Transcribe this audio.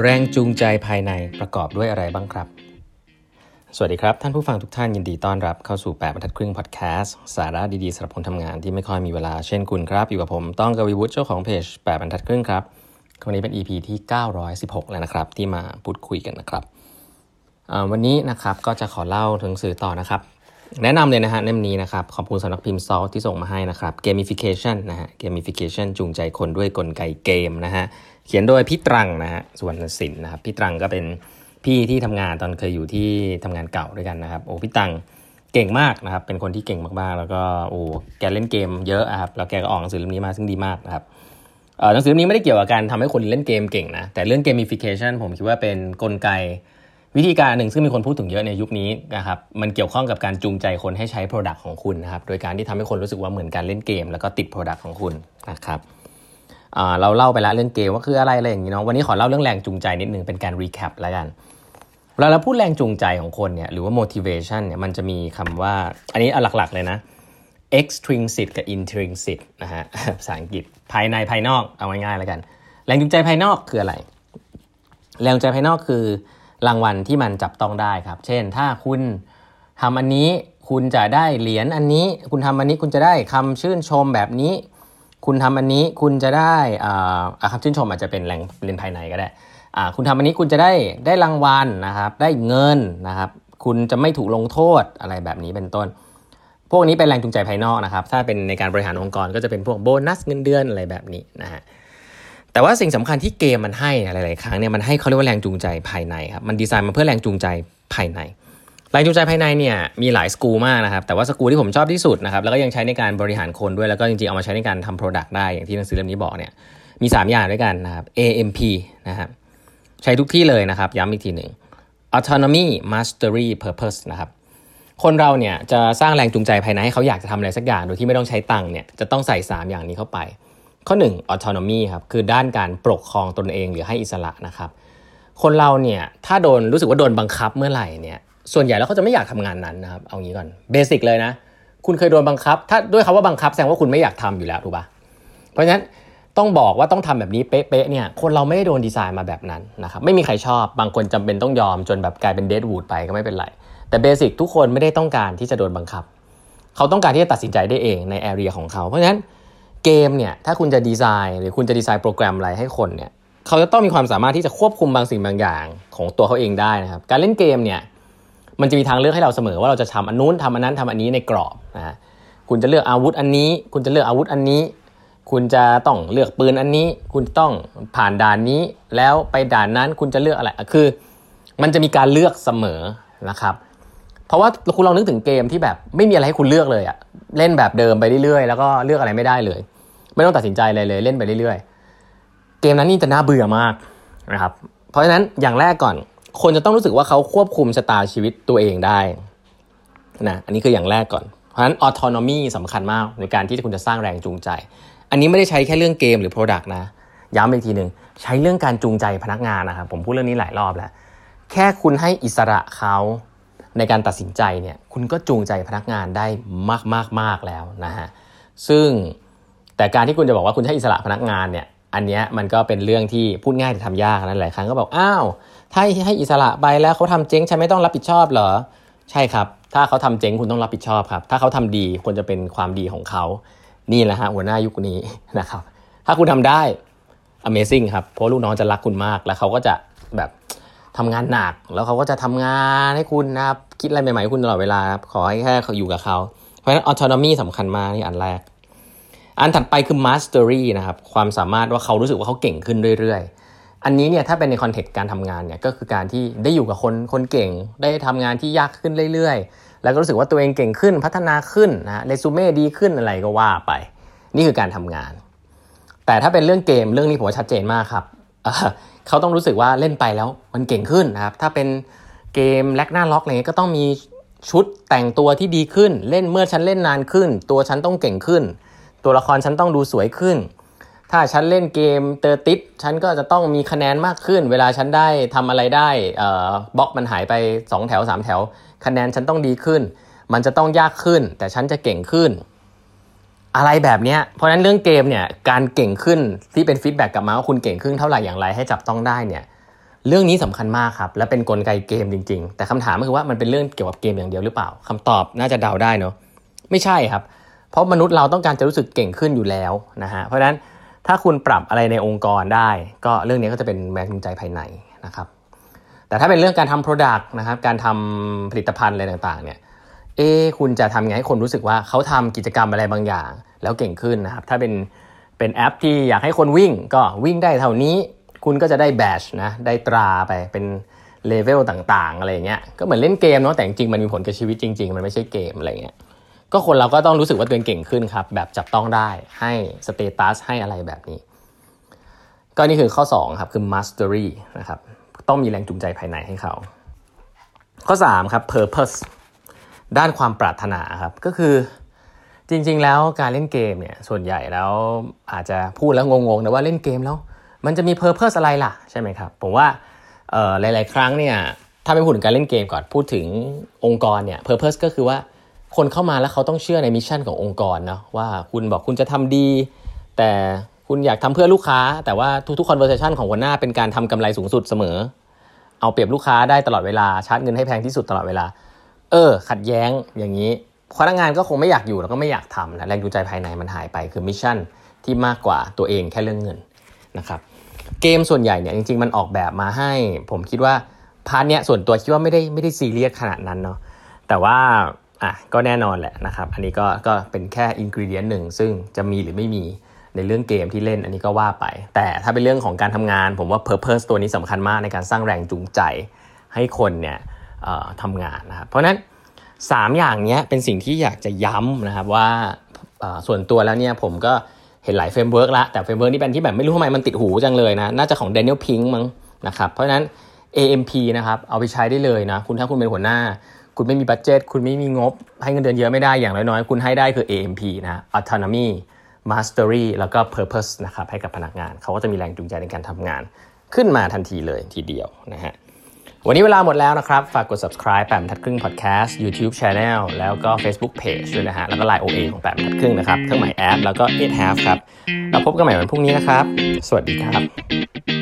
แรงจูงใจภายในประกอบด้วยอะไรบ้างครับ สวัสดีครับ ท่านผู้ฟังทุกท่านยินดีต้อนรับเข้าสู่ 8บรรทัดครึ่งพอดแคสต์สาระดีๆสำหรับคนทำงานที่ไม่ค่อยมีเวลาเช่นคุณครับ อยู่กับผมต้องกวีวุฒิเจ้าของเพจ8บรรทัดครึ่งครับวันนี้เป็น EP ที่ 916 แล้วนะครับ ที่มาพูดคุยกันนะครับ วันนี้นะครับก็จะขอเล่าถึงสื่อต่อนะครับ แนะนำเลยนะฮะเล่มนี้นะครับ ขอบคุณสำนักพิมพ์ซอลที่ส่งมาให้นะครับ gamification นะฮะ gamification จูงใจคนด้วยกลไกเกมนะฮะ เขียนโดยพี่ตรังนะฮะสุวรรณสินนะครับพี่ตรังก็เป็นพี่ที่ทำงานตอนเคยอยู่ที่ทำงานเก่าด้วยกันนะครับ โอ้พี่ตรังเก่งมากนะครับ เป็นคนที่เก่งมากๆ แล้วก็โอ้แกเล่นเกมเยอะครับแล้วแกก็ออกหนังสือเล่มนี้มาซึ่งดีมากนะครับหนังสือเล่มนี้ไม่ได้เกี่ยวกับการทำให้คนเล่นเกมเก่งนะแต่เรื่อง gamification ผมคิดว่าเป็นกลไกวิธีการหนึ่งซึ่งมีคนพูดถึงเยอะในยุคนี้นะครับมันเกี่ยวข้องกับการจูงใจคนให้ใช้ Product ของคุณนะครับโดยการที่ทำให้คนรู้สึกว่าเหมือนการเล่นเกม แล้วก็ติด Product ของคุณนะครับ เราเล่าไปแล้วเรื่องเกมว่าคืออะไรอะไรอย่างนี้เนาะวันนี้ขอเล่าเรื่องแรงจูงใจนิดนึงเป็นการรีแคปแล้วกันเวลาเราพูดแรงจูงใจของคนเนี่ยหรือว่า motivation เนี่ยมันจะมีคำว่า อันนี้เอาหลักๆเลยนะ extrinsic กับ intrinsic นะฮะภาษาอังกฤษภายในภายนอกเอาง่ายๆแล้วกัน แรงจูงใจภายนอกคืออะไร แรงจูงใจภายนอกคือรางวัลที่มันจับต้องได้ครับ เช่น ถ้าคุณทำอันนี้คุณจะได้เหรียญอันนี้ คุณทำอันนี้คุณจะได้คำชื่นชมแบบนี้ คุณทำอันนี้คุณจะได้อ่าคำชื่นชมอาจจะเป็นแรงเรียนภายในก็ได้อ่าคุณทำอันนี้คุณจะได้ได้รางวัลนะครับ ได้เงินนะครับ คุณจะไม่ถูกลงโทษอะไรแบบนี้เป็นต้น พวกนี้เป็นแรงจูงใจภายนอกนะครับ ถ้าเป็นในการบริหารองค์กรก็จะเป็นพวกโบนัสเงินเดือนอะไรแบบนี้นะฮะแต่ว่าสิ่งสำคัญที่เกมมันให้หลาย ๆ ครั้งเนี่ยมันให้เขาเรียกว่าแรงจูงใจภายในครับมันดีไซน์มาเพื่อแรงจูงใจภายใน แรงจูงใจภายในเนี่ยมีหลายสกูมากนะครับแต่ว่าสกูที่ผมชอบที่สุดนะครับแล้วก็ยังใช้ในการบริหารคนด้วยแล้วก็จริงๆเอามาใช้ในการทำโปรดักต์ได้อย่างที่หนังสือเล่มนี้บอกเนี่ยมี 3 อย่างด้วยกันนะครับ AMP นะครับใช้ทุกที่เลยนะครับ ย้ำอีกทีหนึ่ง autonomy mastery purpose นะครับคนเราเนี่ยจะสร้างแรงจูงใจภายในให้เขาอยากจะทำอะไรสักอย่างโดยที่ไม่ต้องใช้ตังค์เนี่ยจะต้องใส่ 3 อย่างนี้เข้าไป ข้อ 1 autonomy ครับคือด้านการปกครองตนเองหรือให้อิสระนะครับคนเราเนี่ยถ้าโดนรู้สึกว่าโดนบังคับเมื่อไหร่เนี่ย ส่วนใหญ่แล้วเขาจะไม่อยากทำงานนั้นนะครับ เอางี้ก่อน basic เลยนะ คุณเคยโดนบังคับ ถ้าด้วยคำว่าบังคับแสดงว่าคุณไม่อยากทำอยู่แล้วถูกปะเพราะฉะนั้นต้องบอกว่าต้องทำแบบนี้เป๊ะๆเนี่ย คนเราไม่ได้โดนดีไซน์มาแบบนั้นนะครับ ไม่มีใครชอบ บางคนจำเป็นต้องยอมจนแบบกลายเป็น dead wood ไปก็ไม่เป็นไร แต่ basic ทุกคนไม่ได้ต้องการที่จะโดนบังคับ เขาต้องการที่จะตัดสินใจได้เองใน area ของเขา เพราะฉะนั้นเกมเนี่ย ถ้าคุณจะดีไซน์หรือคุณจะดีไซน์โปรแกรมอะไรให้คนเนี่ย เขาจะต้องมีความสามารถที่จะควบคุมบางสิ่งบางอย่างของตัวเขาเองได้นะครับ การเล่นเกมเนี่ย มันจะมีทางเลือกให้เราเสมอว่าเราจะทำอันนู้นทำอันนั้นทำอันนี้ในกรอบนะฮะคุณจะเลือกอาวุธอันนี้ คุณจะเลือกอาวุธอันนี้ คุณจะต้องเลือกปืนอันนี้ คุณต้องผ่านด่านนี้ แล้วไปด่านนั้นคุณจะเลือกอะไรคือ มันจะมีการเลือกเสมอนะครับ เพราะว่าคุณลองนึกถึงเกมที่แบบไม่มีอะไรให้คุณเลือกเลยอะเล่นแบบเดิมไปเรื่อยๆ แล้วก็เลือกอะไรไม่ได้เลย ไม่ต้องตัดสินใจอะไรเลยเล่นไปเรื่อยๆ เกมนั้นนี่จะน่าเบื่อมากนะครับ เพราะฉะนั้นอย่างแรกก่อน คนจะต้องรู้สึกว่าเขาควบคุมชะตาชีวิตตัวเองได้นะอันนี้คืออย่างแรกก่อน เพราะฉะนั้นออโตนอมีสำคัญมากในการที่คุณจะสร้างแรงจูงใจ อันนี้ไม่ได้ใช้แค่เรื่องเกมหรือ Product นะ ย้ำอีกทีหนึ่งใช้เรื่องการจูงใจพนักงานนะครับผมพูดเรื่องนี้หลายรอบแล้ว แค่คุณให้อิสระเขาในการตัดสินใจเนี่ยคุณก็จูงใจพนักงานได้มากมากมากแล้วนะฮะซึ่งแต่การที่คุณจะบอกว่าคุณให้อิสระพนักงานเนี่ย อันนี้มันก็เป็นเรื่องที่พูดง่ายแต่ทำยากนั่นหลายครั้งก็บอกอ้าวถ้าให้อิสระไปแล้วเขาทำเจ๊งฉันไม่ต้องรับผิดชอบเหรอ ใช่ครับ ถ้าเขาทำเจ๊งคุณต้องรับผิดชอบครับ ถ้าเขาทำดีควรจะเป็นความดีของเขานี่แหละฮะหัวหน้ายุคนี้นะครับ ถ้าคุณทำได้ Amazing ครับเพราะลูกน้องจะรักคุณมากแล้วเขาก็จะแบบทำงานหนัก แล้วเขาก็จะทำงานให้คุณนะครับคิดอะไรใหม่ๆให้คุณตลอดเวลาขอให้แค่เขาอยู่กับเขาเพราะฉะนั้น autonomy สำคัญมากนี่อันแรก อันถัดไปคือ mastery นะครับความสามารถว่าเขารู้สึกว่าเขาเก่งขึ้นเรื่อยๆ อันนี้เนี่ยถ้าเป็นในคอนเทกต์การทำงานเนี่ยก็คือการที่ได้อยู่กับคนคนเก่งได้ทำงานที่ยากขึ้นเรื่อยๆ แล้วก็รู้สึกว่าตัวเองเก่งขึ้นพัฒนาขึ้นนะเรซูเม่ดีขึ้นอะไรก็ว่าไป นี่คือการทำงาน แต่ถ้าเป็นเรื่องเกมเรื่องนี้ผมว่าชัดเจนมากครับเขาต้องรู้สึกว่าเล่นไปแล้วมันเก่งขึ้นนะครับถ้าเป็นเกมแลกหน้าล็อกอะไรเงี้ยก็ต้องมีชุดแต่งตัวที่ดีขึ้น เล่นเมื่อฉันเล่นนานขึ้น ตัวฉันต้องเก่งขึ้น ตัวละครฉันต้องดูสวยขึ้น ถ้าฉันเล่นเกมเตอร์ติสฉันก็จะต้องมีคะแนนมากขึ้น เวลาฉันได้ทำอะไรได้บล็อกมันหายไป 2 แถว 3 แถว คะแนนฉันต้องดีขึ้น มันจะต้องยากขึ้น แต่ฉันจะเก่งขึ้น อะไรแบบนี้เพราะฉะนั้นเรื่องเกมเนี่ยการเก่งขึ้นที่เป็นฟีดแบ็กกลับมาว่าคุณเก่งขึ้นเท่าไหร่อย่างไรให้จับต้องได้เนี่ยเรื่องนี้สำคัญมากครับ และเป็นนกลไกเกมจริง ๆ แต่คำถามก็คือว่ามันเป็นเรื่องเกี่ยวกับเกมอย่างเดียวหรือเปล่าคำตอบน่าจะเดาได้เนาะไม่ใช่ครับ เพราะมนุษย์เราต้องการจะรู้สึกเก่งขึ้นอยู่แล้วนะฮะเพราะฉะนั้นถ้าคุณปรับอะไรในองค์กรได้ ก็เรื่องนี้ก็จะเป็นแรงจูงใจภายในนะครับแต่ถ้าเป็นเรื่องการทำ Product นะครับการทำผลิตภัณฑ์อะไรต่างๆเนี่ยเอคุณจะทำไงให้คนรู้สึกว่าเขาทำกิจกรรมอะไรบางอย่าง แล้วเก่งขึ้นนะครับถ้าเป็นเป็นแอปที่อยากให้คนวิ่งก็วิ่งได้เท่านี้คุณก็จะได้แบชนะได้ตราไปเป็นเลเวลต่างๆอะไรเงี้ยก็เหมือนเล่นเกมเนาะแต่จริงๆมันมีผลกับชีวิตจริง ๆ มันไม่ใช่เกมอะไรเงี้ย ก็คนเราก็ต้องรู้สึกว่าตัวเองเก่งขึ้นครับ แบบจับต้องได้ให้ status ให้อะไรแบบนี้ ก็นี่คือข้อ2ครับคือ mastery นะครับต้องมีแรงจูงใจภายในให้เขา ข้อ3ครับ purpose ด้านความปรารถนาครับก็คือจริง ๆ แล้วการเล่นเกมเนี่ยส่วนใหญ่แล้วอาจจะพูดแล้วงงๆนะว่าเล่นเกมแล้ว มันจะมี purpose อะไรล่ะใช่ไหมครับผมว่าหลาย ๆ ครั้งเนี่ยถ้าไม่พูดถึงการเล่นเกมก่อนพูดถึงองค์กรเนี่ย purpose ก็คือว่า คนเข้ามาแล้วเขาต้องเชื่อใน mission ขององค์กรเนาะว่าคุณบอกคุณจะทำดี แต่คุณอยากทำเพื่อลูกค้า แต่ว่าทุกๆ conversation ของหัวหน้าเป็นการทำกำไรสูงสุดเสมอ เอาเปรียบลูกค้าได้ตลอดเวลาชาร์จเงินให้แพงที่สุดตลอดเวลา เออ ขัดแย้งอย่างนี้พนักงานก็คงไม่อยากอยู่แล้วก็ไม่อยากทำนะแรงจูงใจภายในมันหายไปคือ mission ที่มากกว่าตัวเองแค่เรื่องเงินนะครับเกมส่วนใหญ่เนี่ยจริง ๆ มันออกแบบมาให้ ผมคิดว่า part เนี้ยส่วนตัวคิดว่าไม่ได้ไม่ได้ซีเรียสขนาดนั้นเนาะแต่ว่า อะก็แน่นอนแหละนะครับอันนี้ก็ก็เป็นแค่ ingredient หนึ่งซึ่งจะมีหรือไม่มีในเรื่องเกมที่เล่นอันนี้ก็ว่าไป แต่ถ้าเป็นเรื่องของการทำงาน ผมว่า Purpose ตัวนี้สำคัญมากในการสร้างแรงจูงใจให้คนเนี่ยทำงานนะครับเพราะนั้น 3 อย่างนี้เป็นสิ่งที่อยากจะย้ำนะครับว่าส่วนตัวแล้วเนี่ยผมก็เห็นหลาย framework ละแต่ framework นี่เป็นที่แบบไม่รู้ทำไมมันติดหูจังเลยนะ น่าจะของ Daniel Pink มั้งนะครับเพราะฉะนั้น AMP นะครับเอาไปใช้ได้เลยนะคุณถ้าคุณเป็นหัวหน้า คุณไม่มี budget คุณไม่มีงบ ให้เงินเดือนเยอะไม่ได้อย่างน้อยๆ คุณให้ได้คือ AMP นะ Autonomy Mastery แล้วก็ Purpose นะครับให้กับพนักงาน เขาก็จะมีแรงจูงใจในการทำงาน ขึ้นมาทันทีเลยทีเดียวนะฮะวันนี้เวลาหมดแล้วนะครับ ฝากกด subscribe แปมทัดครึ่ง podcast YouTube channel แล้วก็ Facebook page ด้วยนะฮะ แล้วก็ Line OA ของแปมทัดครึ่งนะครับ เครื่องหมายแอป แล้วก็ it have ครับ เราพบกันใหม่วันพรุ่งนี้นะครับ สวัสดีครับ